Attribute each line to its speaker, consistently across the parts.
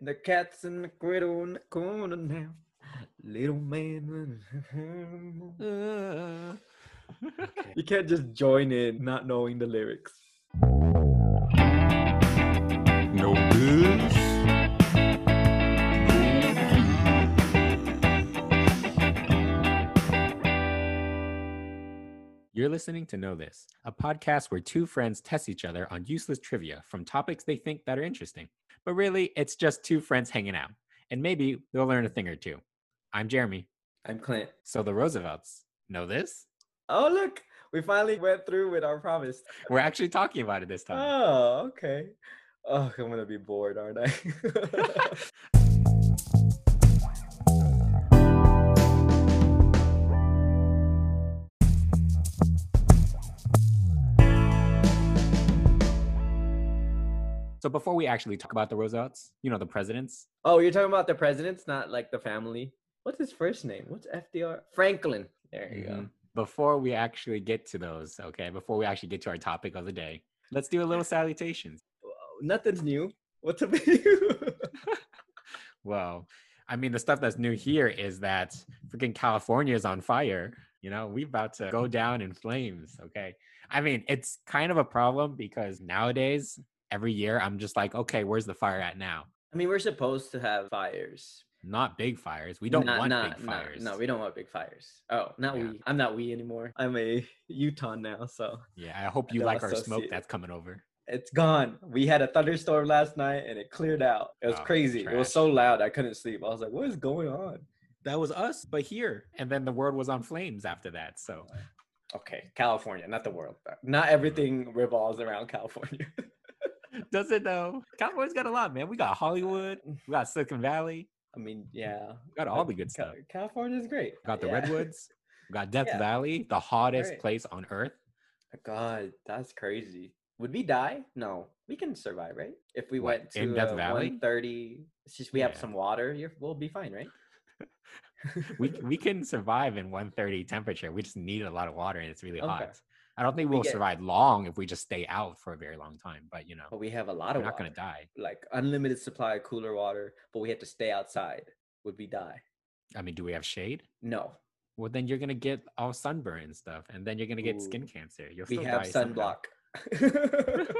Speaker 1: The cat's in the cradle in the corner now. Little man. You can't just join in not knowing the lyrics.
Speaker 2: no this. You're listening to Know This, a podcast where two friends test each other on useless trivia from topics they think that are interesting. But really, it's just two friends hanging out, and maybe they'll learn a thing or two. I'm Jeremy.
Speaker 1: I'm Clint.
Speaker 2: So the Roosevelts know this?
Speaker 1: Oh, look. We finally went through with our promise.
Speaker 2: We're actually talking about it this time.
Speaker 1: Oh, okay. Oh, I'm going to be bored, aren't I?
Speaker 2: So before we actually talk about the Roosevelts, you know, the presidents,
Speaker 1: oh, you're talking about the presidents, not like the family. What's his first name? What's FDR? Franklin. There you go.
Speaker 2: Mhm. Before we actually get to those, okay, before we actually get to our topic of the day, let's do a little salutations.
Speaker 1: Nothing's new. What's up with you?
Speaker 2: Well, I mean, the stuff that's new here is that freaking California is on fire. You know, we about to go down in flames. Okay. I mean, it's kind of a problem because nowadays, every year, I'm just like, okay, where's the fire at now?
Speaker 1: I mean, we're supposed to have fires.
Speaker 2: Not big fires. We don't
Speaker 1: Not-
Speaker 2: want
Speaker 1: not-
Speaker 2: big
Speaker 1: not-
Speaker 2: fires.
Speaker 1: No, we don't want big fires. Oh, not
Speaker 2: Yeah.
Speaker 1: we. I'm not we anymore. I'm a Utah now, so
Speaker 2: Yeah, I hope you
Speaker 1: don't
Speaker 2: like our smoke that's coming over.
Speaker 1: it's gone. We had a thunderstorm last night and it cleared out. It was
Speaker 2: Oh,
Speaker 1: crazy. It was so loud I couldn't sleep. I was like, "What is going on?"
Speaker 2: That was us, but here. And then the world was on flames after that. So uh,
Speaker 1: Okay, California, not the world. Not everything revolves around California.
Speaker 2: does it though? California's got a lot, man. We got Hollywood, we got Silicon Valley,
Speaker 1: I mean, yeah.
Speaker 2: we got all the good stuff.
Speaker 1: California is great.
Speaker 2: We got the
Speaker 1: Yeah.
Speaker 2: redwoods, we got Death
Speaker 1: Yeah.
Speaker 2: Valley, the hottest
Speaker 1: Right.
Speaker 2: place on earth.
Speaker 1: God, that's crazy. Would we die? No, we can survive, right? If we
Speaker 2: What,
Speaker 1: went to
Speaker 2: in Death
Speaker 1: uh,
Speaker 2: Valley?
Speaker 1: 130, it's just we have some water. You're, we'll be fine, right?
Speaker 2: We we can survive in 130 temperature. We just need a lot of water and it's really
Speaker 1: Okay.
Speaker 2: hot. I don't think
Speaker 1: We
Speaker 2: we'll
Speaker 1: get-
Speaker 2: survive long if we just stay out for a very long time, but you know,
Speaker 1: but we have a lot of.
Speaker 2: we're not
Speaker 1: water.
Speaker 2: gonna die.
Speaker 1: Like unlimited supply of cooler water, but we have to stay outside. Would we die?
Speaker 2: I mean, do we have shade?
Speaker 1: No.
Speaker 2: Well, then you're gonna get all sunburn and stuff, and then you're gonna get skin cancer. You'll
Speaker 1: we
Speaker 2: still
Speaker 1: have sunblock.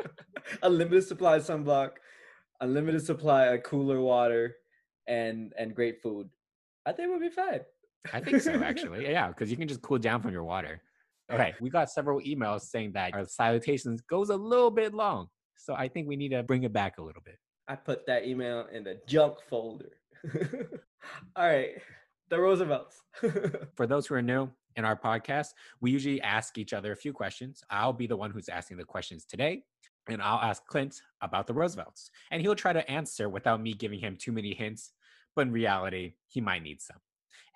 Speaker 1: unlimited supply of sunblock, unlimited supply of cooler water, and and great food. I think we'll be fine.
Speaker 2: I think so, actually. Yeah, because you can just cool down from your water. Okay, we got several emails saying that our salutations goes a little bit long, so I think we need to bring it back a little bit.
Speaker 1: I put that email in the junk folder. All right, the Roosevelts.
Speaker 2: For those who are new in our podcast, we usually ask each other a few questions. I'll be the one who's asking the questions today, and I'll ask Clint about the Roosevelts, and he'll try to answer without me giving him too many hints. But in reality, he might need some.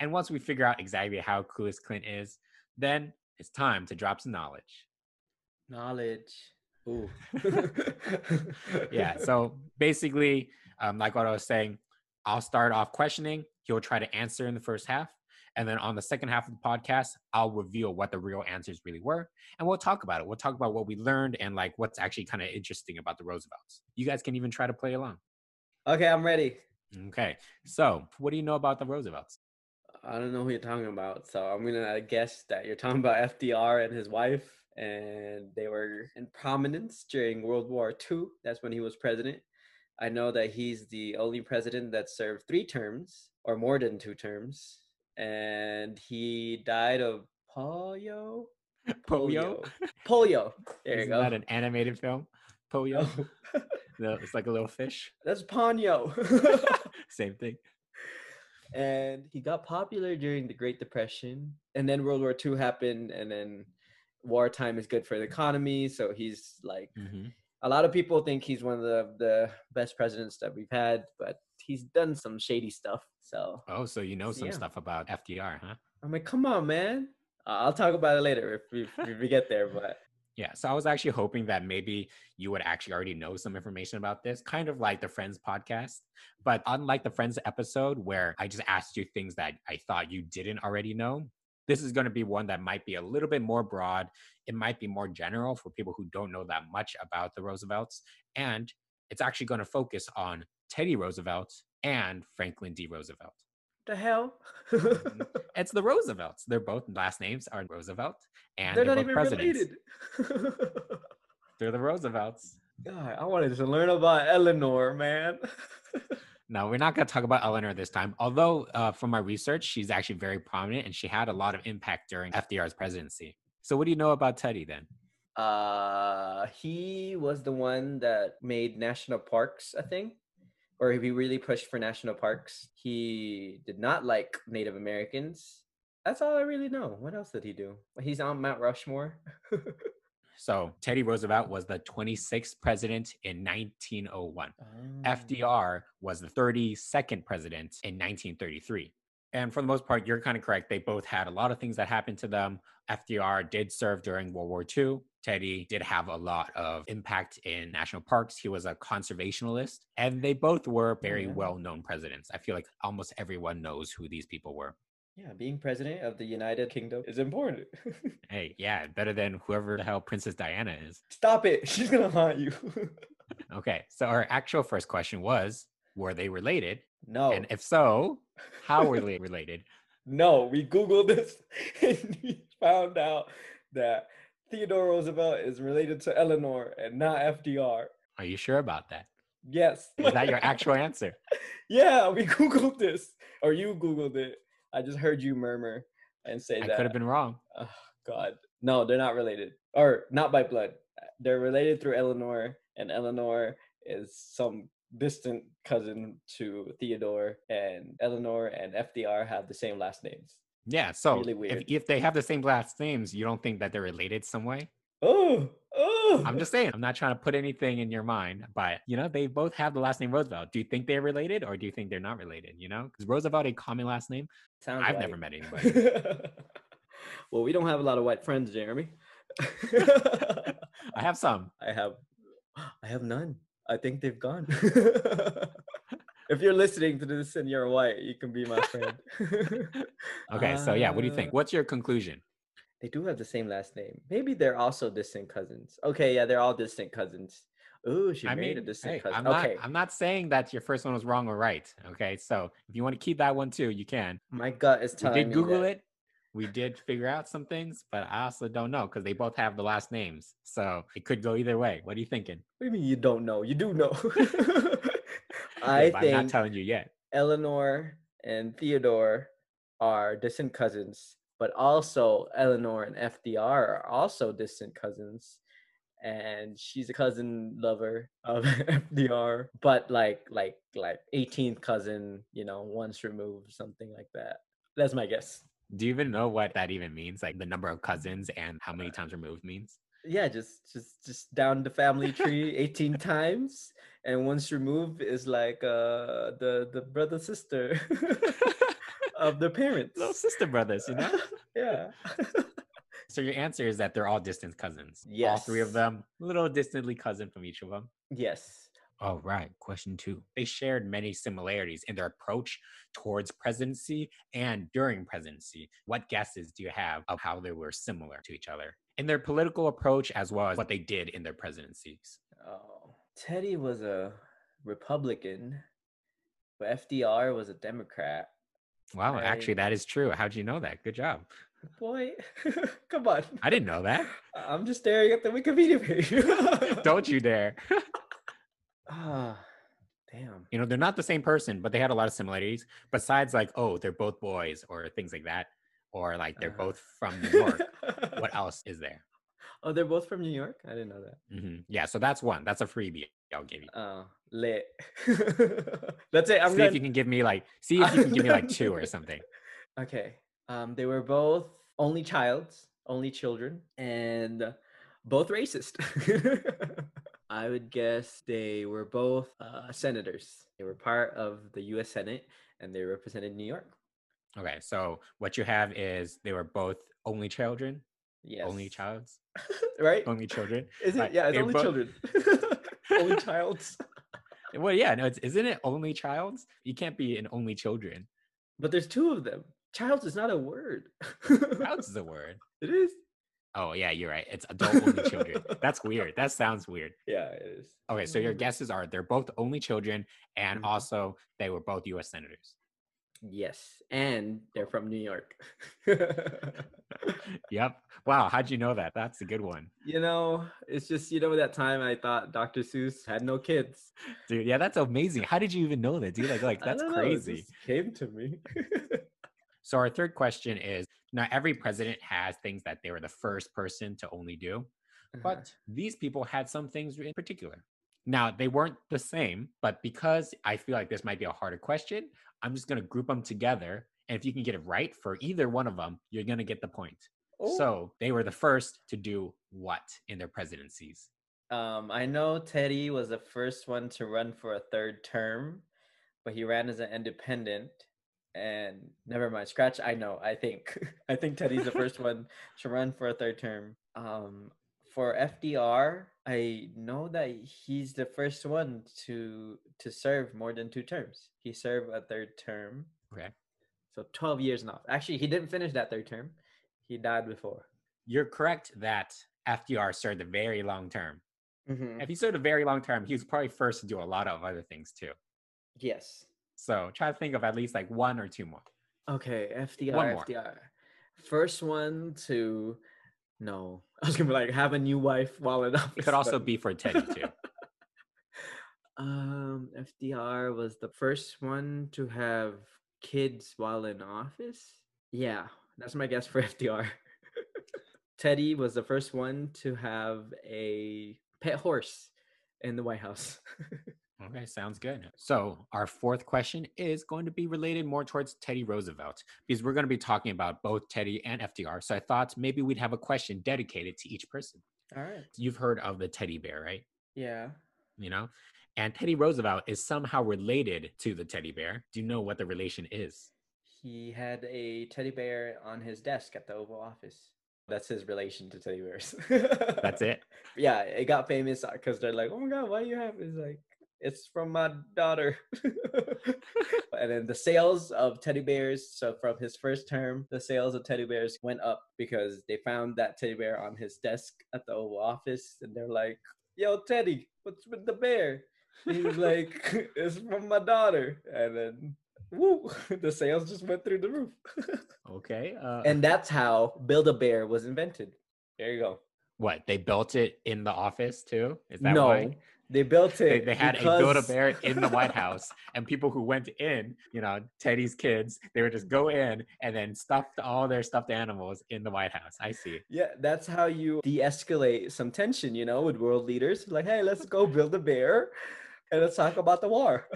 Speaker 2: And once we figure out exactly how clueless Clint is, then it's time to drop some knowledge.
Speaker 1: Knowledge. Ooh.
Speaker 2: yeah. So basically, um, like what I was saying, I'll start off questioning. He'll try to answer in the first half. And then on the second half of the podcast, I'll reveal what the real answers really were. And we'll talk about it. We'll talk about what we learned and like what's actually kind of interesting about the Roosevelts. You guys can even try to play along.
Speaker 1: okay, I'm ready.
Speaker 2: Okay. So, what do you know about the Roosevelts?
Speaker 1: I don't know who you're talking about, so I'm gonna guess that you're talking about FDR and his wife, and they were in prominence during World War II. That's when he was president. I know that he's the only president that served three terms or more than two terms, and he died of polio.
Speaker 2: Polio?
Speaker 1: Polio. There you
Speaker 2: Isn't
Speaker 1: go.
Speaker 2: that an animated film? Polio?
Speaker 1: Oh,
Speaker 2: No, it's like a little fish.
Speaker 1: that's Ponyo.
Speaker 2: Same thing.
Speaker 1: And he got popular during the Great Depression, and then World War II happened, and then wartime is good for the economy. So he's like
Speaker 2: Mhm.
Speaker 1: a lot of people think he's one of the the best presidents that we've had, but he's done some shady stuff. So
Speaker 2: Oh, so you know
Speaker 1: So,
Speaker 2: some
Speaker 1: yeah.
Speaker 2: stuff about FDR, huh?
Speaker 1: I'm like, come on, man. I'll talk about it later if we, if we get there. But
Speaker 2: Yeah, so I was actually hoping that maybe you would actually already know some information about this, kind of like the Friends podcast. But unlike the Friends episode where I just asked you things that I thought you didn't already know, this is going to be one that might be a little bit more broad. It might be more general for people who don't know that much about the Roosevelts. And it's actually going to focus on Teddy Roosevelt and Franklin D. Roosevelt.
Speaker 1: The hell?
Speaker 2: It's the Roosevelts. They're both last names are Roosevelt, and
Speaker 1: They're
Speaker 2: they're,
Speaker 1: not
Speaker 2: both
Speaker 1: even
Speaker 2: presidents.
Speaker 1: related.
Speaker 2: They're the Roosevelts.
Speaker 1: God, I wanted to learn about Eleanor, man.
Speaker 2: No, we're not going to talk about Eleanor this time. Although, uh, from my research, she's actually very prominent and she had a lot of impact during FDR's presidency. So, what do you know about Teddy then?
Speaker 1: Uh, he was the one that made national parks a thing, or if he really pushed for national parks. He did not like Native Americans. That's all I really know. What else did he do? He's on Mount Rushmore.
Speaker 2: So, Teddy Roosevelt was the 26th president in 1901.
Speaker 1: Mm.
Speaker 2: FDR was the 32nd president in 1933. And for the most part, you're kind of correct. They both had a lot of things that happened to them. FDR did serve during World War II. Teddy did have a lot of impact in national parks. He was a conservationalist, and they both were oh, very
Speaker 1: yeah.
Speaker 2: well known presidents. I feel like almost everyone knows who these people were.
Speaker 1: Yeah, being president of the United Kingdom is important.
Speaker 2: Hey, yeah, better than whoever the hell Princess Diana is.
Speaker 1: Stop it. She's gonna haunt you.
Speaker 2: Okay, so our actual first question was Were they related?
Speaker 1: no.
Speaker 2: And if so, how were they related?
Speaker 1: No, we Googled this and we found out that Theodore Roosevelt is related to Eleanor and not FDR.
Speaker 2: Are you sure about that?
Speaker 1: Yes.
Speaker 2: Is that your actual answer?
Speaker 1: yeah, we Googled this. Or you Googled it. I just heard you murmur and say
Speaker 2: I
Speaker 1: that.
Speaker 2: could have been wrong.
Speaker 1: Oh, God. No, they're not related. Or not by blood. They're related through Eleanor, and Eleanor is some distant cousin to Theodore, and Eleanor and FDR have the same last names.
Speaker 2: Yeah, so
Speaker 1: Really
Speaker 2: if,
Speaker 1: weird.
Speaker 2: if they have the same last names, you don't think that they're related some way?
Speaker 1: Oh, oh.
Speaker 2: I'm just saying, I'm not trying to put anything in your mind, but you know, they both have the last name Roosevelt. Do you think they're related or do you think they're not related? You know, because Roosevelt a common last name.
Speaker 1: Sounds
Speaker 2: I've
Speaker 1: white.
Speaker 2: never met anybody.
Speaker 1: well, we don't have a lot of white friends, Jeremy.
Speaker 2: I have some.
Speaker 1: I have I have none. I think they've gone. if you're listening to this and you're white, you can be my friend.
Speaker 2: Okay, so yeah, what do you
Speaker 1: Uh,
Speaker 2: think? What's your conclusion?
Speaker 1: They do have the same last name. Maybe they're also distant cousins. Okay, yeah, they're all distant cousins. Ooh, she
Speaker 2: I
Speaker 1: married a distant
Speaker 2: hey,
Speaker 1: cousin.
Speaker 2: I'm not.
Speaker 1: okay,
Speaker 2: I'm not saying that your first one was wrong or right. Okay, so if you want to keep that one too, you can.
Speaker 1: my gut is telling
Speaker 2: did Google it. We did figure out some things, but I also don't know because they both have the last names, so it could go either way. What are you thinking?
Speaker 1: What do you mean you don't know? You do know. I
Speaker 2: but I'm not telling you yet.
Speaker 1: Eleanor and Theodore are distant cousins, but also Eleanor and FDR are also distant cousins. And she's a cousin lover of FDR, but like like like 18th cousin, you know, once removed, something like that. That's my guess.
Speaker 2: Do you even know what that even means? Like the number of cousins and how many times removed means?
Speaker 1: Yeah, just just just down the family tree 18 times, and once removed is like uh the the brother sister of the parents.
Speaker 2: Little sister brothers, you know?
Speaker 1: yeah.
Speaker 2: So your answer is that they're all distant cousins. Yes. All three of them, little distantly cousin from each of them.
Speaker 1: yes.
Speaker 2: All right. Question two. They shared many similarities in their approach towards presidency and during presidency. What guesses do you have of how they were similar to each other in their political approach as well as what they did in their presidencies?
Speaker 1: Oh, Teddy was a Republican, but FDR was a Democrat.
Speaker 2: Wow, actually, that is true. How'd you know that? Good job.
Speaker 1: Boy, come on.
Speaker 2: I didn't know that.
Speaker 1: I'm just staring at the Wikipedia page.
Speaker 2: Don't you dare.
Speaker 1: Ah, damn.
Speaker 2: you know, they're not the same person, but they had a lot of similarities. Besides, like, oh, they're both boys or things like that, or like they're
Speaker 1: Uh-huh.
Speaker 2: both from New York. what else is there?
Speaker 1: Oh, they're both from New York. I didn't know that.
Speaker 2: hmm Yeah, so that's one. That's a freebie I'll give you.
Speaker 1: Oh, lit. That's it. I'm
Speaker 2: see
Speaker 1: gonna...
Speaker 2: if you can give me like, see if you can give me like two or something.
Speaker 1: Okay. Um, they were both only childs, only children, and both racist. I would guess they were both uh, senators. They were part of the U.S. Senate, and they represented New York.
Speaker 2: Okay, so what you have is they were both only children,
Speaker 1: Yes.
Speaker 2: only childs,
Speaker 1: right?
Speaker 2: only children.
Speaker 1: Is it?
Speaker 2: right,
Speaker 1: Yeah, it's only
Speaker 2: both-
Speaker 1: children. only childs.
Speaker 2: Well, yeah, no, it's, isn't it only childs? You can't be an only children.
Speaker 1: But there's two of them. Childs is not a word.
Speaker 2: Childs is a word.
Speaker 1: It is.
Speaker 2: Oh yeah, you're right. It's adult only children. That's weird. That sounds weird.
Speaker 1: Yeah, it is.
Speaker 2: Okay, so your guesses are they're both only children, and
Speaker 1: Mhm.
Speaker 2: also they were both U.S. senators.
Speaker 1: Yes, and they're from New York.
Speaker 2: Yep. Wow. How'd you know that? That's a good one,
Speaker 1: you know, it's just you know that time I thought Dr. Seuss had no kids.
Speaker 2: dude. Yeah, that's amazing. How did you even know that, dude? Like, like that's
Speaker 1: don't know, it
Speaker 2: crazy.
Speaker 1: came to me.
Speaker 2: So our third question is: Now every president has things that they were the first person to only do,
Speaker 1: Uh-huh.
Speaker 2: but these people had some things in particular. Now they weren't the same, but because I feel like this might be a harder question, I'm just gonna group them together. And if you can get it right for either one of them, you're gonna get the point.
Speaker 1: Oh,
Speaker 2: So they were the first to do what in their presidencies?
Speaker 1: um, I know Teddy was the first one to run for a third term, but he ran as an independent. And never mind, scratch. I know. I think. I think Teddy's the first one to run for a third term. Um, for FDR, I know that he's the first one to to serve more than two terms. He served a third term.
Speaker 2: Okay.
Speaker 1: So 12 years and off. Actually, he didn't finish that third term. He died before.
Speaker 2: You're correct that FDR served a very long term.
Speaker 1: Mm-hmm.
Speaker 2: If he served a very long term, he was probably first to do a lot of other things too.
Speaker 1: Yes.
Speaker 2: So try to think of at least like one or two more.
Speaker 1: Okay, FDR,
Speaker 2: One.
Speaker 1: FDR. First one to no. I was gonna be like have a new wife while in office.
Speaker 2: It could also
Speaker 1: but-
Speaker 2: be for Teddy too.
Speaker 1: um FDR was the first one to have kids while in office. Yeah, that's my guess for FDR. Teddy was the first one to have a pet horse in the White House.
Speaker 2: Okay, sounds good. So, our fourth question is going to be related more towards Teddy Roosevelt because we're going to be talking about both Teddy and FDR. So, I thought maybe we'd have a question dedicated to each person.
Speaker 1: All right.
Speaker 2: You've heard of the teddy bear, right?
Speaker 1: Yeah.
Speaker 2: You know, and Teddy Roosevelt is somehow related to the teddy bear. Do you know what the relation is?
Speaker 1: He had a teddy bear on his desk at the Oval Office. That's his relation to teddy bears.
Speaker 2: That's it.
Speaker 1: Yeah, it got famous because they're like, "Oh my god, why do you have?" It's like, it's from my daughter. and then the sales of teddy bears. So from his first term, the sales of teddy bears went up because they found that teddy bear on his desk at the Oval Office, and they're like, "Yo, Teddy, what's with the bear?" And he was like, "It's from my daughter," and then. Woo! The sales just went through the roof.
Speaker 2: Okay. Uh,
Speaker 1: and that's how Build a Bear was invented. There you go.
Speaker 2: what? They built it in the office too? Is that
Speaker 1: no,
Speaker 2: why?
Speaker 1: They built it.
Speaker 2: they had a build a bear in the White House, and people who went in, you know, Teddy's kids, they would just go in and then stuffed all their stuffed animals in the White House. I see.
Speaker 1: Yeah, that's how you de-escalate some tension, you know, with world leaders. Like, hey, let's go build a bear, and let's talk about the war.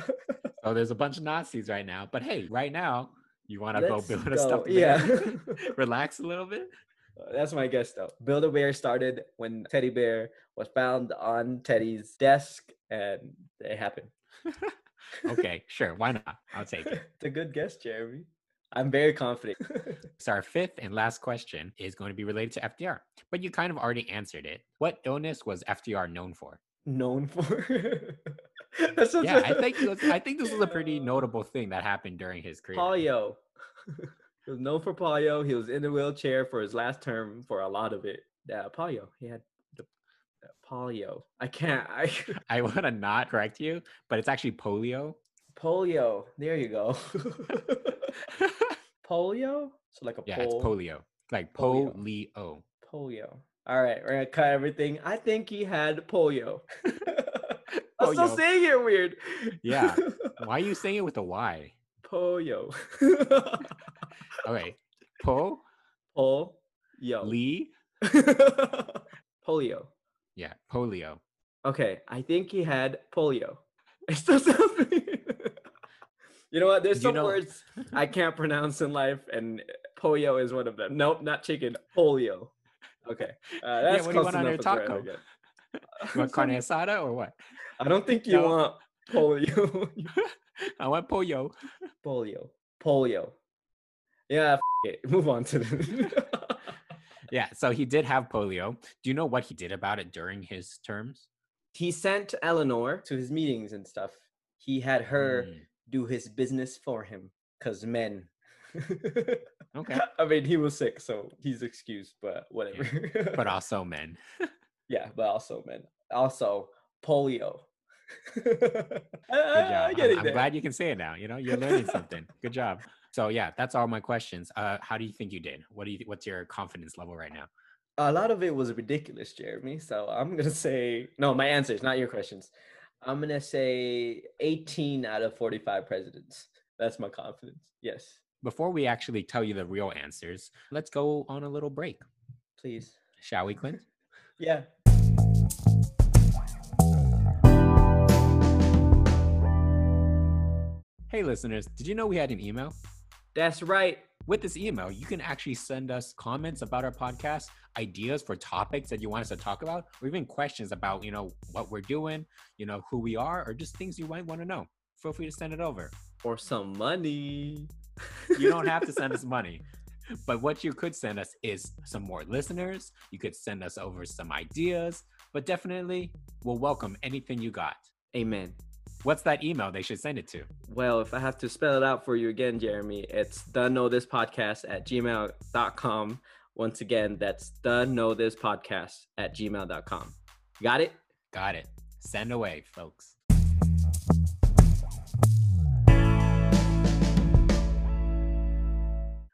Speaker 2: So there's a bunch of Nazis right now, but hey, right now you want to go build a
Speaker 1: go,
Speaker 2: stuffed
Speaker 1: yeah.
Speaker 2: relax a little bit.
Speaker 1: That's my guess, though. Build a Bear started when Teddy Bear was found on Teddy's desk, and it happened.
Speaker 2: Okay, sure, why not? I'll take it.
Speaker 1: it's a good guess, Jeremy. I'm very confident.
Speaker 2: So our fifth and last question is going to be related to FDR, but you kind of already answered it. What illness was FDR known for?
Speaker 1: Known for. That's
Speaker 2: Yeah, I think was, I think this was a pretty notable thing that happened during his career.
Speaker 1: polio. he was known for polio. He was in the wheelchair for his last term for a lot of it. Yeah, polio. He had polio. I can't. I
Speaker 2: I want to not correct you, but it's actually polio.
Speaker 1: polio. There you go. polio. So like a
Speaker 2: Yeah,
Speaker 1: pole.
Speaker 2: it's polio. Like
Speaker 1: Polio.
Speaker 2: polio.
Speaker 1: Polio. All right, we're gonna cut everything. I think he had polio. I'm still saying it weird.
Speaker 2: Yeah. Why are you saying it with a Y?
Speaker 1: polio.
Speaker 2: Okay. Po
Speaker 1: polio.
Speaker 2: Lee.
Speaker 1: polio.
Speaker 2: Yeah, polio.
Speaker 1: Okay, I think he had polio. It still sounds. You know what? There's
Speaker 2: Do you
Speaker 1: some
Speaker 2: know-
Speaker 1: words I can't pronounce in life, and polio is one of them. Nope, not chicken. Polio. Okay, uh, that's
Speaker 2: what do you want on your
Speaker 1: enough as we're
Speaker 2: taco? You want carne asada or what?
Speaker 1: I don't think you
Speaker 2: No.
Speaker 1: want polio.
Speaker 2: I want polio.
Speaker 1: polio. Polio. Yeah, f- it. move on to the.
Speaker 2: Yeah, so he did have polio. Do you know what he did about it during his terms?
Speaker 1: he sent Eleanor to his meetings and stuff. He had her
Speaker 2: Mm.
Speaker 1: do his business for him, cause men.
Speaker 2: Okay.
Speaker 1: I mean, he was sick, so he's excused, but whatever.
Speaker 2: but also men.
Speaker 1: yeah, but also, men. also polio.
Speaker 2: Good job. I'm, I'm glad you can say it now. You know, you're learning something. Good job. So yeah, that's all my questions. Uh, how do you think you did? What do you? What's your confidence level right now?
Speaker 1: A lot of it was ridiculous, Jeremy. So I'm gonna say no. My answers, not your questions. I'm gonna say 18 out of 45 presidents. That's my confidence. Yes.
Speaker 2: Before we actually tell you the real answers, let's go on a little break.
Speaker 1: Please.
Speaker 2: Shall we, Clint?
Speaker 1: yeah.
Speaker 2: Hey, listeners, did you know we had an email?
Speaker 1: That's right.
Speaker 2: With this email, you can actually send us comments about our podcast, ideas for topics that you want us to talk about, or even questions about, you know, what we're doing, you know, who we are, or just things you might want to know. Feel free to send it over.
Speaker 1: Or some money.
Speaker 2: you don't have to send us money. But what you could send us is some more listeners. You could send us over some ideas, but definitely we'll welcome anything you got.
Speaker 1: Amen.
Speaker 2: What's that email they should send it to?
Speaker 1: Well, if I have to spell it out for you again, Jeremy, it's the know this podcast at gmail.com. Once again, that's the know this podcast at gmail.com. Got it?
Speaker 2: Got it. Send away, folks.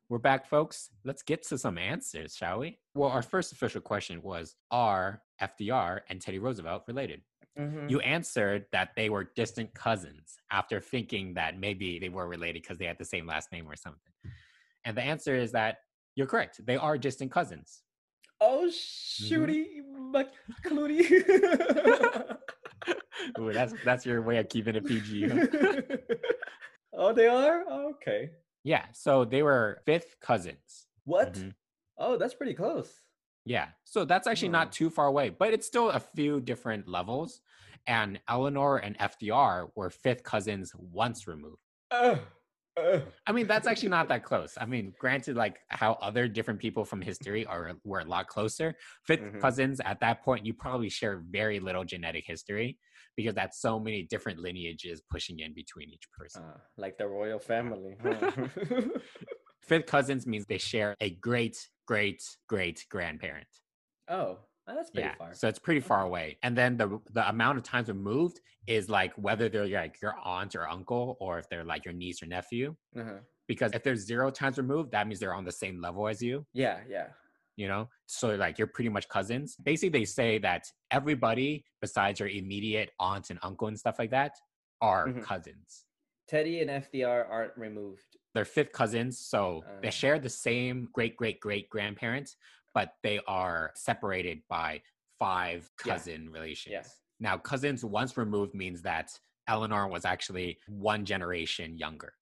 Speaker 2: We're back, folks. Let's get to some answers, shall we? Well, our first official question was Are FDR and Teddy Roosevelt related?
Speaker 1: Mm-hmm.
Speaker 2: You answered that they were distant cousins after thinking that maybe they were related because they had the same last name or something. And the answer is that you're correct. They are distant cousins.
Speaker 1: Oh, shooty, mm-hmm.
Speaker 2: Ooh, that's that's your way of keeping it PG.
Speaker 1: oh, they are? Oh, okay.
Speaker 2: Yeah, so they were fifth cousins.
Speaker 1: What? Mm-hmm. Oh, that's pretty close.
Speaker 2: Yeah, so that's actually oh. not too far away, but it's still a few different levels. And Eleanor and FDR were fifth cousins once removed.
Speaker 1: Uh, uh,
Speaker 2: I mean, that's actually not that close. I mean, granted, like how other different people from history are were a lot closer. 5th mm-hmm. cousins at that point, you probably share very little genetic history because that's so many different lineages pushing in between each person.
Speaker 1: Uh, like the royal family. Huh?
Speaker 2: Fifth cousins means they share a great, great, great grandparent.
Speaker 1: Oh, that's pretty
Speaker 2: yeah,
Speaker 1: far.
Speaker 2: So it's pretty far away. And then the the amount of times removed is like whether they're like your aunt or uncle or if they're like your niece or nephew.
Speaker 1: Uh-huh.
Speaker 2: Because if there's zero times removed, that means they're on the same level as you.
Speaker 1: Yeah, yeah
Speaker 2: you know so like you're pretty much cousins basically they say that everybody besides your immediate aunt and uncle and stuff like that are mm-hmm. cousins
Speaker 1: teddy and fdr aren't removed
Speaker 2: they're fifth cousins so uh, they share the same great great great grandparents but they are separated by five cousin
Speaker 1: yeah.
Speaker 2: relations
Speaker 1: yeah.
Speaker 2: now cousins once removed means that eleanor was actually one generation younger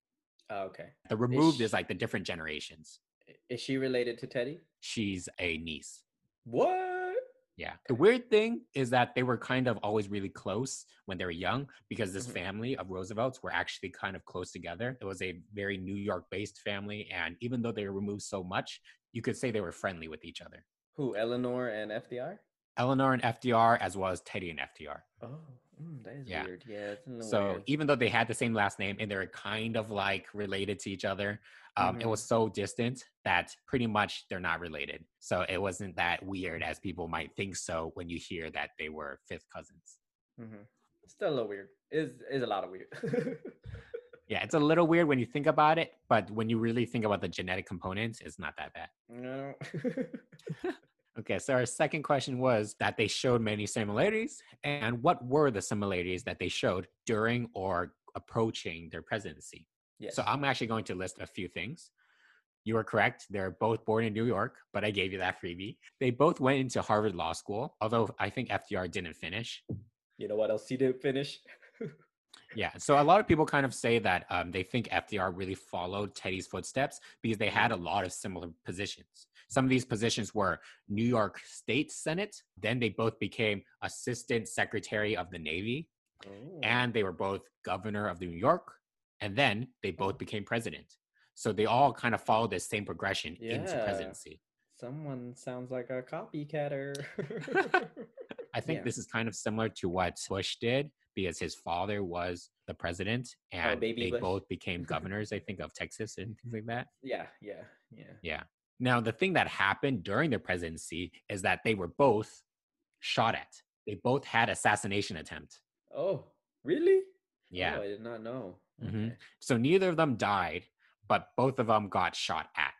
Speaker 1: oh, okay
Speaker 2: the removed is, she, is like the different generations
Speaker 1: is she related to Teddy?
Speaker 2: She's a niece.
Speaker 1: What?
Speaker 2: Yeah. The weird thing is that they were kind of always really close when they were young because this mm-hmm. family of Roosevelts were actually kind of close together. It was a very New York based family. And even though they were removed so much, you could say they were friendly with each other.
Speaker 1: Who, Eleanor and FDR?
Speaker 2: Eleanor and FDR, as well as Teddy and FDR.
Speaker 1: Oh, mm, that is yeah. weird. Yeah.
Speaker 2: so
Speaker 1: weird.
Speaker 2: even though they had the same last name and they're kind of like related to each other, um, mm-hmm. it was so distant that pretty much they're not related. So it wasn't that weird as people might think so when you hear that they were fifth cousins.
Speaker 1: Mm-hmm. Still a little weird. Is is a lot of weird.
Speaker 2: yeah, it's a little weird when you think about it, but when you really think about the genetic components, it's not that bad.
Speaker 1: No.
Speaker 2: okay, so our second question was that they showed many similarities, and what were the similarities that they showed during or approaching their presidency?
Speaker 1: Yes.
Speaker 2: So I'm actually going to list a few things. You are correct. They're both born in New York, but I gave you that freebie. They both went into Harvard Law School, although I think FDR didn't finish.
Speaker 1: You know what else he didn't finish?
Speaker 2: Yeah. So a lot of people kind of say that um, they think FDR really followed Teddy's footsteps because they had a lot of similar positions. Some of these positions were New York State Senate. Then they both became Assistant Secretary of the Navy.
Speaker 1: Oh.
Speaker 2: And they were both governor of New York and then they both became president. So they all kind of followed the same progression
Speaker 1: yeah.
Speaker 2: into presidency.
Speaker 1: Someone sounds like a copycatter.
Speaker 2: I think yeah. this is kind of similar to what Bush did because his father was the president, and
Speaker 1: Baby
Speaker 2: they both became governors, I think, of Texas and things like that.
Speaker 1: Yeah, yeah, yeah.
Speaker 2: Yeah. Now, the thing that happened during their presidency is that they were both shot at. They both had assassination attempt.
Speaker 1: Oh, really?
Speaker 2: Yeah.
Speaker 1: Oh, I did not know.
Speaker 2: Mhm.
Speaker 1: Okay.
Speaker 2: So neither of them died, but both of them got shot at.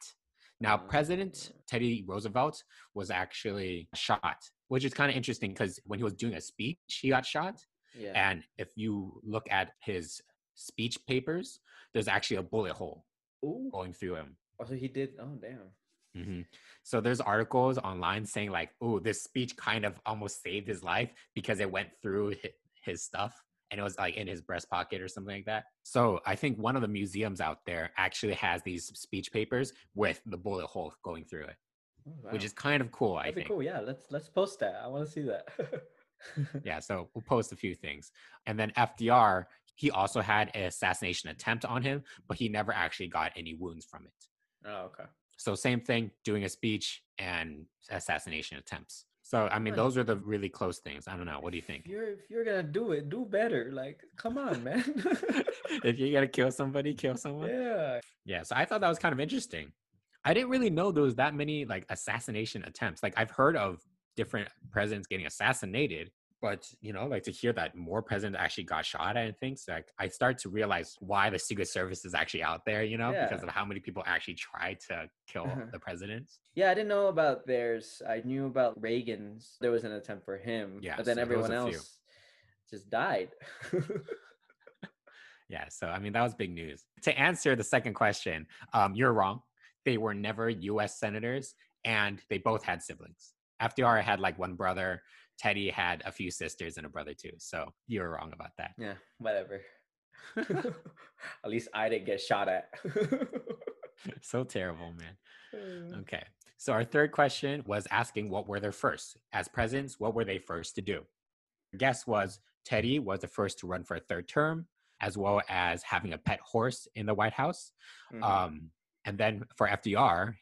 Speaker 2: Now,
Speaker 1: Oh.
Speaker 2: President Teddy Roosevelt was actually shot, which is kind of interesting because when he was doing a speech, he got shot.
Speaker 1: Yeah.
Speaker 2: And if you look at his speech papers, there's actually a bullet hole
Speaker 1: Ooh.
Speaker 2: going through him.
Speaker 1: Oh, so he did. Oh, damn.
Speaker 2: hmm So there's articles online saying like, "Oh, this speech kind of almost saved his life because it went through his stuff and it was like in his breast pocket or something like that." So I think one of the museums out there actually has these speech papers with the bullet hole going through it,
Speaker 1: Oh,
Speaker 2: which is kind of cool. I
Speaker 1: That'd be
Speaker 2: think.
Speaker 1: cool. Yeah, let's let's post that. I want to see that.
Speaker 2: Yeah. So we'll post a few things, and then FDR. He also had an assassination attempt on him, but he never actually got any wounds from it.
Speaker 1: Oh, okay.
Speaker 2: So same thing, doing a speech and assassination attempts. So I mean, those are the really close things. I don't know. What do you think?
Speaker 1: If you're if you're gonna do it, do better. Like, come on, man.
Speaker 2: if you're gonna kill somebody, kill someone. Yeah.
Speaker 1: yeah.
Speaker 2: So I thought that was kind of interesting. I didn't really know there was that many like assassination attempts. Like I've heard of different presidents getting assassinated, but you know, like to hear that more presidents actually got shot and things, like I start to realize why the Secret Service is actually out there. You know, because of how many people actually try to kill
Speaker 1: Uh-huh.
Speaker 2: the presidents.
Speaker 1: Yeah, I didn't know about theirs. I knew about Reagan's. There was an attempt for him.
Speaker 2: Yeah,
Speaker 1: But then
Speaker 2: so
Speaker 1: everyone else just died.
Speaker 2: Yeah, so I mean that was big news. To answer the second question, um, you're wrong. They were never U.S. senators, and they both had siblings. FDR had like one brother. Teddy had a few sisters and a brother too. So you were wrong about that.
Speaker 1: yeah, whatever. At least I didn't get shot at.
Speaker 2: so terrible, man. Okay. So our third question was asking what were their first as presidents? What were they first to do? Guess was Teddy was the first to run for a third term, as well as having a pet horse in the White House.
Speaker 1: Mhm.
Speaker 2: Um, and then for FDR,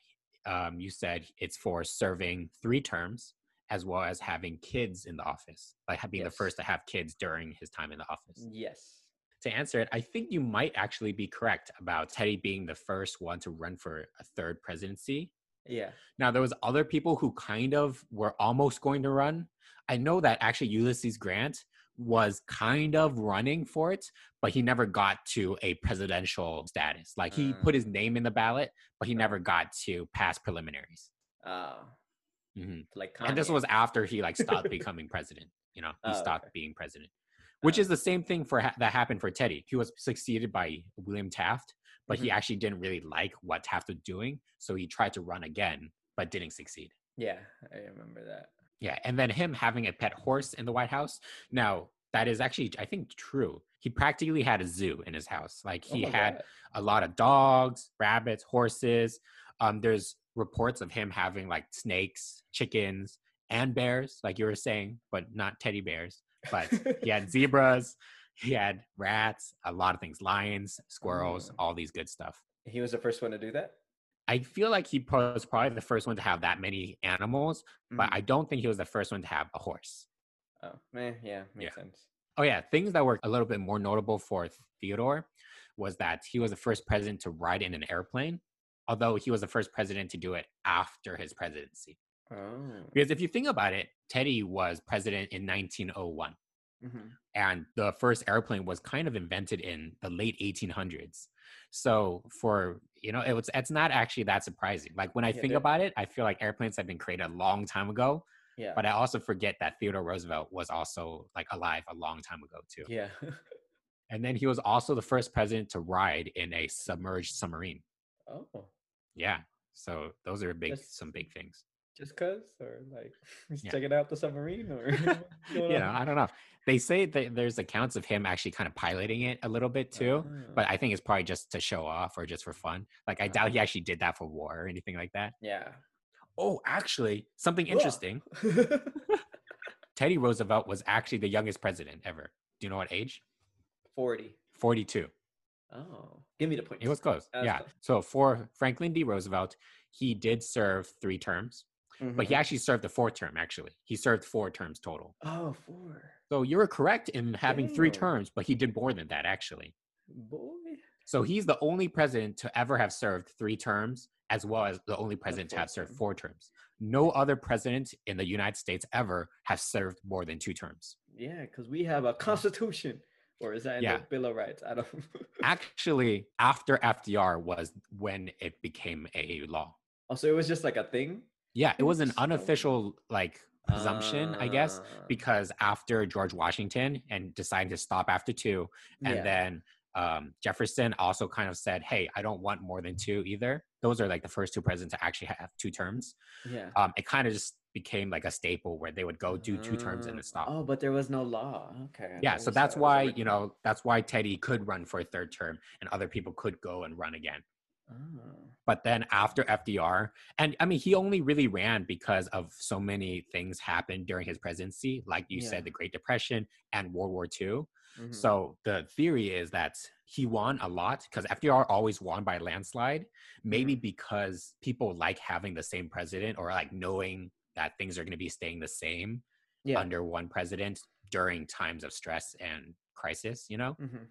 Speaker 2: um, you said it's for serving three terms as well as having kids in the office, like being the first to have kids during his time in the office.
Speaker 1: yes.
Speaker 2: To answer it, I think you might actually be correct about Teddy being the first one to run for a third presidency.
Speaker 1: Yeah.
Speaker 2: Now there was other people who kind of were almost going to run. I know that actually Ulysses Grant was kind of running for it, but he never got to a presidential status. Like he
Speaker 1: Mm.
Speaker 2: put his name in the ballot, but he never got to pass preliminaries.
Speaker 1: Uh,
Speaker 2: Mhm.
Speaker 1: like
Speaker 2: And this was after he like stopped becoming president. You know, he
Speaker 1: Oh,
Speaker 2: stopped
Speaker 1: okay.
Speaker 2: being president, which
Speaker 1: Oh.
Speaker 2: is the same thing for ha- that happened for Teddy. He was succeeded by William Taft, but he
Speaker 1: Mhm.
Speaker 2: actually didn't really like what Taft was doing, so he tried to run again, but didn't succeed.
Speaker 1: Yeah, I remember that.
Speaker 2: Yeah, and then him having a pet horse in the White House. Now, that is actually, I think, true. He practically had a zoo in his house. Like
Speaker 1: Oh
Speaker 2: he
Speaker 1: my
Speaker 2: had
Speaker 1: God.
Speaker 2: a lot of dogs, rabbits, horses. Um, there's reports of him having like snakes, chickens, and bears, like you were saying, but not teddy bears. But he had zebras, he had rats, a lot of things, lions, squirrels,
Speaker 1: Oh.
Speaker 2: all these good stuff.
Speaker 1: he was the first one to do that.
Speaker 2: I feel like he was probably the first one to have that many animals, but
Speaker 1: Mhm.
Speaker 2: I don't think he was the first one to have a horse.
Speaker 1: oh man, yeah, makes sense.
Speaker 2: Oh yeah, things that were a little bit more notable for Theodore was that he was the first president to ride in an airplane, although he was the first president to do it after his presidency.
Speaker 1: Oh.
Speaker 2: Because if you think about it, Teddy was president in 1901
Speaker 1: Mhm.
Speaker 2: and the first airplane was kind of invented in the late 1800s. So for, you know, it was it's not actually that surprising. Like when I
Speaker 1: Yeah,
Speaker 2: think about it, I feel like airplanes have been created a long time ago,
Speaker 1: Yeah.
Speaker 2: but I also forget that Theodore Roosevelt was also like alive a long time ago too.
Speaker 1: yeah.
Speaker 2: And then he was also the first president to ride in a submerged submarine.
Speaker 1: oh,
Speaker 2: Yeah. So those are big,
Speaker 1: Just-
Speaker 2: some big things.
Speaker 1: Just cause, or like he's
Speaker 2: Yeah.
Speaker 1: checking out the submarine, or what's going
Speaker 2: You know,
Speaker 1: on?
Speaker 2: I don't know. They say that there's accounts of him actually kind of piloting it a little bit too,
Speaker 1: Ah,
Speaker 2: but I think it's probably just to show off or just for fun. Like I doubt he actually did that for war or anything like that.
Speaker 1: yeah.
Speaker 2: Oh, actually, something interesting. Teddy Roosevelt was actually the youngest president ever. Do you know what age?
Speaker 1: Forty.
Speaker 2: 42.
Speaker 1: Oh, give me the point.
Speaker 2: It was close. Yeah.
Speaker 1: close.
Speaker 2: So for Franklin D. Roosevelt, he did serve three terms. But he
Speaker 1: Mhm.
Speaker 2: actually served a four term. Actually, he served four terms total.
Speaker 1: Oh, four.
Speaker 2: So you were correct in having three terms, but he did more than that actually.
Speaker 1: Boy.
Speaker 2: So he's the only president to ever have served three terms, as well as the only president to have served
Speaker 1: term.
Speaker 2: four terms. No other president in the United States ever has served more than two terms.
Speaker 1: Yeah, because we have a constitution. Or is that in
Speaker 2: Yeah.
Speaker 1: the Bill of Rights? I don't
Speaker 2: Actually, after FDR was when it became a law.
Speaker 1: Oh, so it was just like a thing?
Speaker 2: Yeah, it was an unofficial like presumption, I guess,
Speaker 1: Ah,
Speaker 2: because after George Washington and decided to stop after two, and
Speaker 1: yeah.
Speaker 2: then um, Jefferson also kind of said, "Hey, I don't want more than two either." Those are like the first two presidents to actually have two terms.
Speaker 1: Yeah.
Speaker 2: Um, it kind of just became like a staple where they would go do two terms and then stop.
Speaker 1: Oh, but there was no law. Okay. I
Speaker 2: yeah, so that's
Speaker 1: a
Speaker 2: why you know that's why Teddy could run for a third term, and other people could go and run again.
Speaker 1: Oh.
Speaker 2: But then after FDR, and I mean, he only really ran because of so many things happened during his presidency, like you
Speaker 1: Yeah.
Speaker 2: said, the Great Depression and World War II.
Speaker 1: Mhm.
Speaker 2: So the theory is that he won a lot because FDR always won by landslide, maybe because people like having the same president or like knowing that things are going to be staying the same
Speaker 1: yeah.
Speaker 2: under one president during times of stress and crisis, you know?
Speaker 1: Mhm.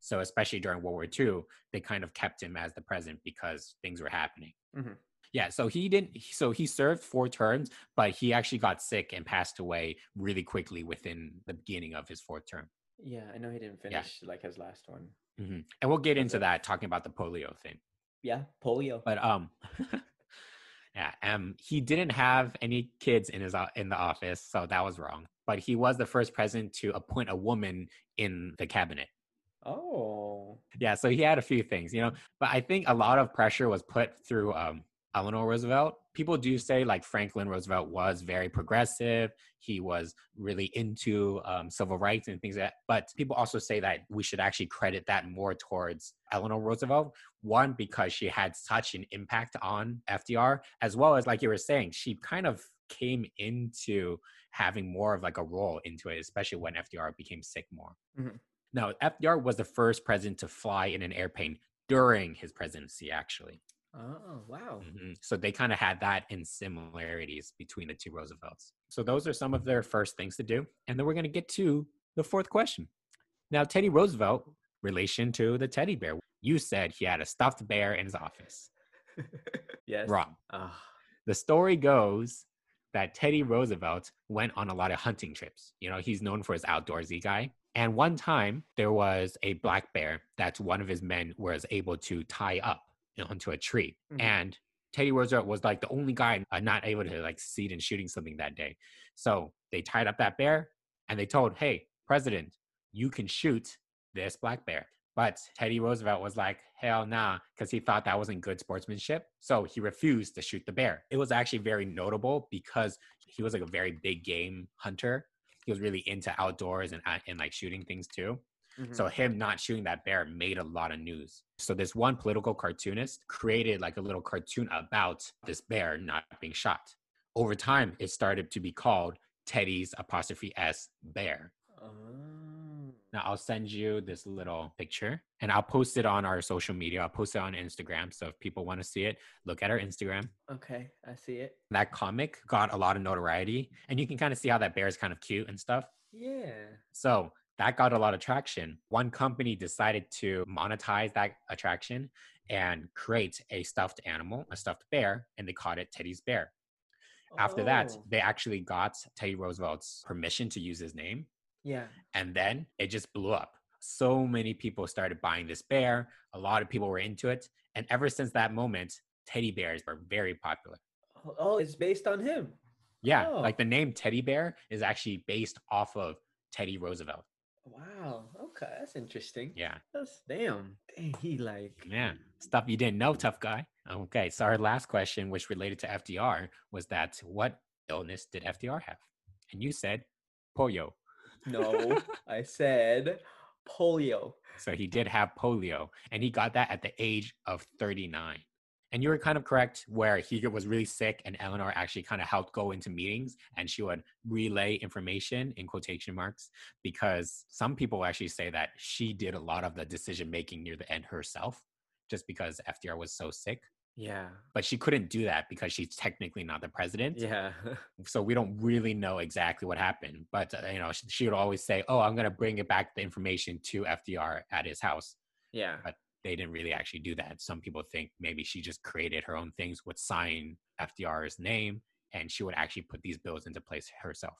Speaker 2: So especially during World War II, they kind of kept him as the president because things were happening.
Speaker 1: Mhm.
Speaker 2: Yeah, so he didn't. So he served four terms, but he actually got sick and passed away really quickly within the beginning of his fourth term.
Speaker 1: Yeah, I know he didn't
Speaker 2: Yeah.
Speaker 1: finish like his last one.
Speaker 2: hmm And we'll get into that talking about the polio thing.
Speaker 1: Yeah, polio.
Speaker 2: But um, yeah, um, he didn't have any kids in his in the office, so that was wrong. But he was the first president to appoint a woman in the cabinet.
Speaker 1: Oh.
Speaker 2: Yeah, so he had a few things, you know. But I think a lot of pressure was put through um, Eleanor Roosevelt. People do say like Franklin Roosevelt was very progressive. He was really into um, civil rights and things like that. But people also say that we should actually credit that more towards Eleanor Roosevelt. One, because she had such an impact on FDR, as well as like you were saying, she kind of came into having more of like a role into it, especially when FDR became sick more.
Speaker 1: Mhm.
Speaker 2: Now, FDR was the first president to fly in an airplane during his presidency, actually.
Speaker 1: Oh, wow.
Speaker 2: Mhm. So they kind of had that in similarities between the two Roosevelts. So those are some of their first things to do. And then we're going to get to the fourth question. Now, Teddy Roosevelt, relation to the teddy bear. You said he had a stuffed bear in his office.
Speaker 1: yes.
Speaker 2: Wrong.
Speaker 1: Ah,
Speaker 2: The story goes that Teddy Roosevelt went on a lot of hunting trips. You know, he's known for his outdoorsy guy. And one time there was a black bear that one of his men was able to tie up onto a tree.
Speaker 1: Mhm.
Speaker 2: And Teddy Roosevelt was like the only guy uh, not able to like succeed in shooting something that day. So they tied up that bear and they told, hey, president, you can shoot this black bear. But Teddy Roosevelt was like, hell nah, because he thought that wasn't good sportsmanship. So he refused to shoot the bear. It was actually very notable because he was like a very big game hunter. He was really into outdoors and, uh, and like shooting things too.
Speaker 1: mhm.
Speaker 2: So him not shooting that bear made a lot of news. So this one political cartoonist created like a little cartoon about this bear not being shot. Over time, it started to be called Teddy's apostrophe S bear.
Speaker 1: Oh.
Speaker 2: Now I'll send you this little picture and I'll post it on our social media. I'll post it on Instagram. So if people want to see it, look at our Instagram.
Speaker 1: Okay, I see it.
Speaker 2: That comic got a lot of notoriety and you can kind of see how that bear is kind of cute and stuff.
Speaker 1: Yeah.
Speaker 2: So that got a lot of traction. One company decided to monetize that attraction and create a stuffed animal, a stuffed bear, and they called it Teddy's Bear. After that,
Speaker 1: Oh,
Speaker 2: they actually got Teddy Roosevelt's permission to use his name,
Speaker 1: Yeah.
Speaker 2: and then it just blew up. So many people started buying this bear. A lot of people were into it. And ever since that moment, teddy bears were very popular.
Speaker 1: Oh, oh, it's based on him.
Speaker 2: Yeah,
Speaker 1: Oh.
Speaker 2: like the name teddy bear is actually based off of Teddy Roosevelt.
Speaker 1: Wow. Okay, that's interesting.
Speaker 2: Yeah.
Speaker 1: That's damn. Dang, he like.
Speaker 2: Yeah, stuff you didn't know, tough guy. Okay, so our last question, which related to FDR, was that what illness did FDR have? And you said polio.
Speaker 1: No, I said polio.
Speaker 2: So he did have polio, and he got that at the age of 39. And you were kind of correct, where he was really sick, and Eleanor actually kind of helped go into meetings, and she would relay information in quotation marks, because some people actually say that she did a lot of the decision making near the end herself, just because FDR was so sick.
Speaker 1: Yeah.
Speaker 2: But she couldn't do that because she's technically not the president.
Speaker 1: Yeah.
Speaker 2: So we don't really know exactly what happened. But uh, you know, she, she would always say, "Oh, I'm gonna bring it back the information to FDR at his house."
Speaker 1: yeah.
Speaker 2: But they didn't really actually do that. Some people think maybe she just created her own things, would sign FDR's name, and she would actually put these bills into place herself.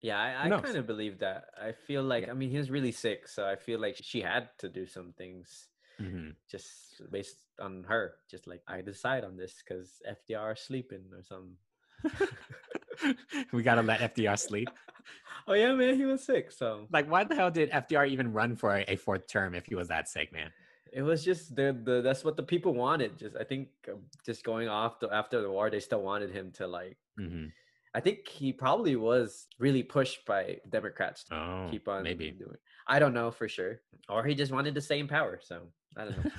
Speaker 1: Yeah, I, I kind of believe that. I feel like,
Speaker 2: Yeah.
Speaker 1: I mean, he was really sick, so I feel like she had to do some things
Speaker 2: hmm
Speaker 1: just based on her. Just like, I decide on this because FDR is sleeping or something.
Speaker 2: we gotta let FDR sleep.
Speaker 1: oh, yeah, man, he was sick. So
Speaker 2: Like, why the hell did FDR even run for a, fourth term if he was that sick, man?
Speaker 1: it was just the, the that's what the people wanted. Just, I think, um, just going off the, after the war, they still wanted him to like,
Speaker 2: hmm
Speaker 1: I think he probably was really pushed by Democrats to
Speaker 2: Oh,
Speaker 1: keep on
Speaker 2: maybe.
Speaker 1: doing. I don't know for sure, or he just wanted to stay in power. So I don't know.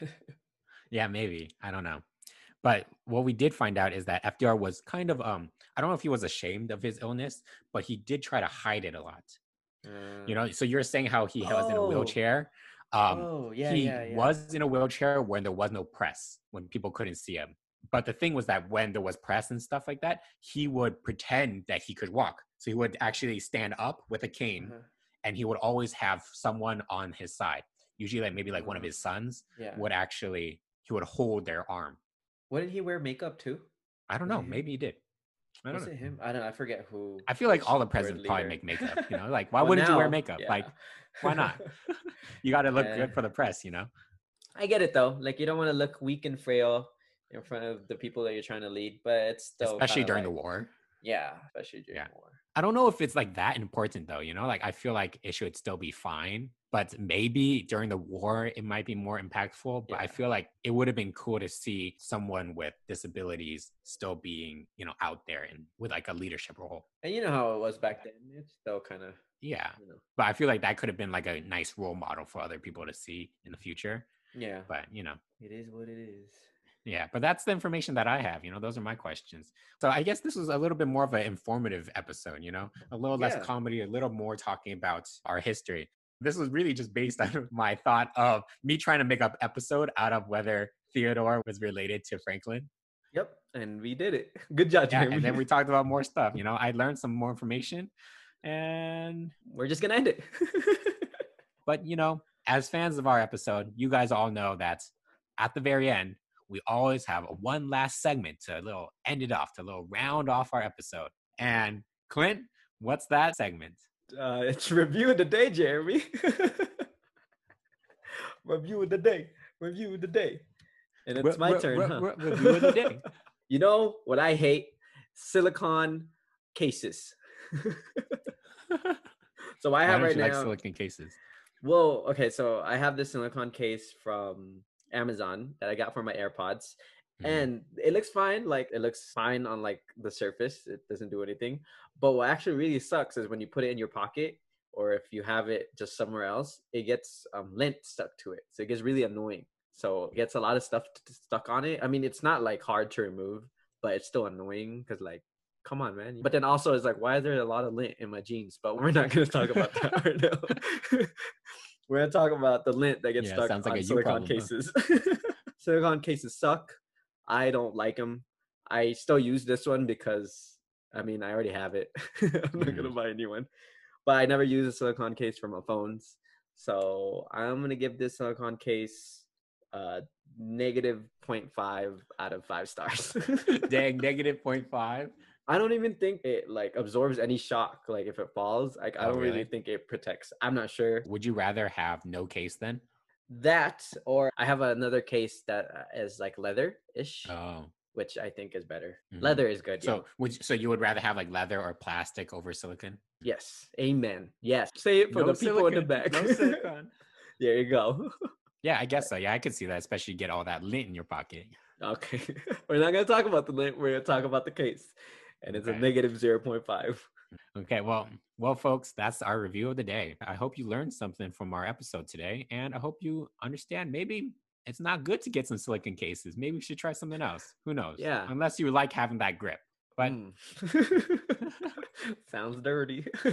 Speaker 2: yeah, maybe. I don't know. But what we did find out is that FDR was kind of um I don't know if he was ashamed of his illness, but he did try to hide it a lot. You
Speaker 1: Uh,
Speaker 2: know, so you're saying how he was in a
Speaker 1: Oh.
Speaker 2: wheelchair. Um
Speaker 1: oh yeah,
Speaker 2: he
Speaker 1: yeah, yeah.
Speaker 2: was in a wheelchair when there was no press, when people couldn't see him. But the thing was that when there was press and stuff like that, he would pretend that he could walk. So he would actually stand up with a cane
Speaker 1: Uh-huh.
Speaker 2: and he would always have someone on his side. Usually like maybe like one of
Speaker 1: Uh-huh.
Speaker 2: his sons
Speaker 1: Yeah.
Speaker 2: would actually he would hold their arm.
Speaker 1: What did he wear makeup too?
Speaker 2: I don't know. Maybe he did. I don't
Speaker 1: Was
Speaker 2: know.
Speaker 1: it him? I don't. know. I forget who.
Speaker 2: I feel like all the presidents probably make makeup. You know, like why
Speaker 1: Well,
Speaker 2: wouldn't you wear
Speaker 1: now,
Speaker 2: makeup? Like why not? you got to look
Speaker 1: Yeah.
Speaker 2: good for the press. You know.
Speaker 1: I get it though. Like you don't want to look weak and frail in front of the people that you're trying to lead, but it's still
Speaker 2: Especially during the war.
Speaker 1: Yeah, especially during
Speaker 2: Yeah.
Speaker 1: war.
Speaker 2: I don't know if it's like that important though, you know? Like I feel like it should still be fine, but maybe during the war it might be more impactful, but I feel like it would have been cool to see someone with disabilities still being, you know, out there and with like a leadership role.
Speaker 1: And you know how it was back then. It's still kind of
Speaker 2: Yeah.
Speaker 1: you know.
Speaker 2: But I feel like that could have been like a nice role model for other people to see in the mm-hmm. future,
Speaker 1: Yeah,
Speaker 2: but you know,
Speaker 1: it is what it is.
Speaker 2: Yeah, but that's the information that I have. You know, those are my questions. So I guess this was a little bit more of an informative episode, you know, a little less
Speaker 1: Yeah.
Speaker 2: comedy, a little more talking about our history. This was really just based on my thought of me trying to make up episode out of whether Theodore was related to Franklin.
Speaker 1: Yep, and we did it. Good job,
Speaker 2: Yeah, and then we talked about more stuff. You know, I learned some more information. And,
Speaker 1: We're just gonna end it.
Speaker 2: but, you know, as fans of our episode, you guys all know that at the very end, we always have a one last segment to a little end it off, to a little round off our episode. And Clint, what's that segment?
Speaker 1: Uh, it's review of the day, Jeremy. review of the day. Review of the day. And it's
Speaker 2: Re-
Speaker 1: my
Speaker 2: re-
Speaker 1: turn.
Speaker 2: re-
Speaker 1: huh?
Speaker 2: re- review of the day.
Speaker 1: You know what I hate? Silicon cases. so I have right now.
Speaker 2: like silicon cases?
Speaker 1: Well, okay, so I have this silicone case from Amazon that I got for my AirPods.
Speaker 2: Mhm.
Speaker 1: And it looks fine, like it looks fine on like the surface. It doesn't do anything. But what actually really sucks is when you put it in your pocket or if you have it just somewhere else, it gets um, lint stuck to it. So it gets really annoying. So it gets a lot of stuff t- stuck on it. I mean, it's not like hard to remove, but it's still annoying because like come on man but then also it's like why is there a lot of lint in my jeans but we're not going to talk about that right now we're going to talk about the lint that gets
Speaker 2: Yeah,
Speaker 1: stuck
Speaker 2: sounds like
Speaker 1: on silicone
Speaker 2: problem, huh?
Speaker 1: cases silicone cases suck i don't like them i still use this one because i mean i already have it i'm not going to
Speaker 2: Mhm.
Speaker 1: buy a new one but i never use a silicone case for my phones so i'm to give this silicone case uh negative 0.5 out of 5 stars
Speaker 2: Dang, negative 0.5.
Speaker 1: I don't even think it like absorbs any shock. Like if it falls, like I
Speaker 2: Oh,
Speaker 1: don't really
Speaker 2: really?
Speaker 1: think it protects. I'm not sure
Speaker 2: Would you rather have no case then?
Speaker 1: That or I have another case that uh, like leather ish,
Speaker 2: Oh,
Speaker 1: which I think is better.
Speaker 2: Mhm.
Speaker 1: Leather is good.
Speaker 2: so
Speaker 1: yo.
Speaker 2: would you, so you would rather have like leather or plastic over silicon?
Speaker 1: yes, amen. Yes, say it for
Speaker 2: No
Speaker 1: the people in the back.
Speaker 2: No silicon.
Speaker 1: there you go.
Speaker 2: yeah, I guess so. Yeah, I could see that, especially get all that lint in your pocket.
Speaker 1: okay, we're not gonna talk about the lint. We're gonna talk about the case, and it's a negative zero point five.
Speaker 2: Okay, well, well, folks, that's our review of the day. I hope you learned something from our episode today, and I hope you understand maybe it's not good to get some silicon cases. Maybe we should try something else. Who knows?
Speaker 1: Yeah.
Speaker 2: Unless you like having that grip. But
Speaker 1: Mm. Sounds dirty.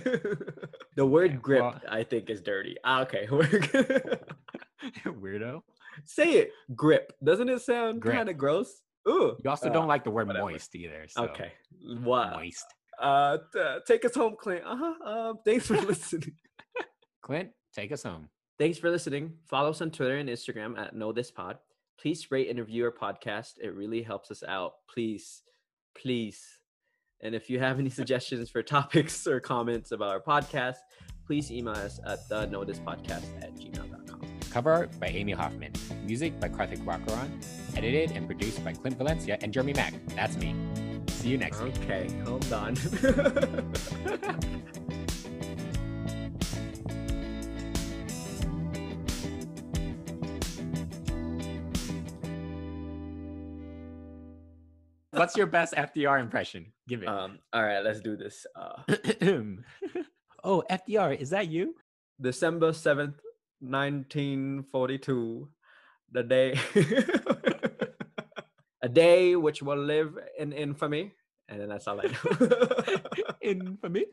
Speaker 1: the word
Speaker 2: Okay,
Speaker 1: grip,
Speaker 2: well-
Speaker 1: I think, is dirty. Ah, okay.
Speaker 2: weirdo.
Speaker 1: Say it. Grip. Doesn't it sound kind of gross? Ooh.
Speaker 2: You also
Speaker 1: Uh,
Speaker 2: don't like the word
Speaker 1: whatever.
Speaker 2: moist either. So
Speaker 1: Okay. Wow.
Speaker 2: Moist.
Speaker 1: Uh, t- take us home, Clint. Uh-huh. Um, thanks for listening.
Speaker 2: Clint, take us home.
Speaker 1: Thanks for listening. Follow us on Twitter and Instagram at Know This Pod. Please rate and review our podcast. It really helps us out. Please, please. And if you have any suggestions for topics or comments about our podcast, please email us at the Know This Podcast at gmail.com.
Speaker 2: Cover art by Amy Hoffman. Music by Karthik Wakaran. Edited and produced by Clint Valencia and Jeremy Mack. That's me. See you next week.
Speaker 1: Okay, hold on.
Speaker 2: What's your best FDR impression? Give it.
Speaker 1: um, all right, let's do this. Uh,
Speaker 2: oh, FDR, is that you?
Speaker 1: December 7th, 1942, the day a day which will live in infamy. And then that's all I know.
Speaker 2: Infamy.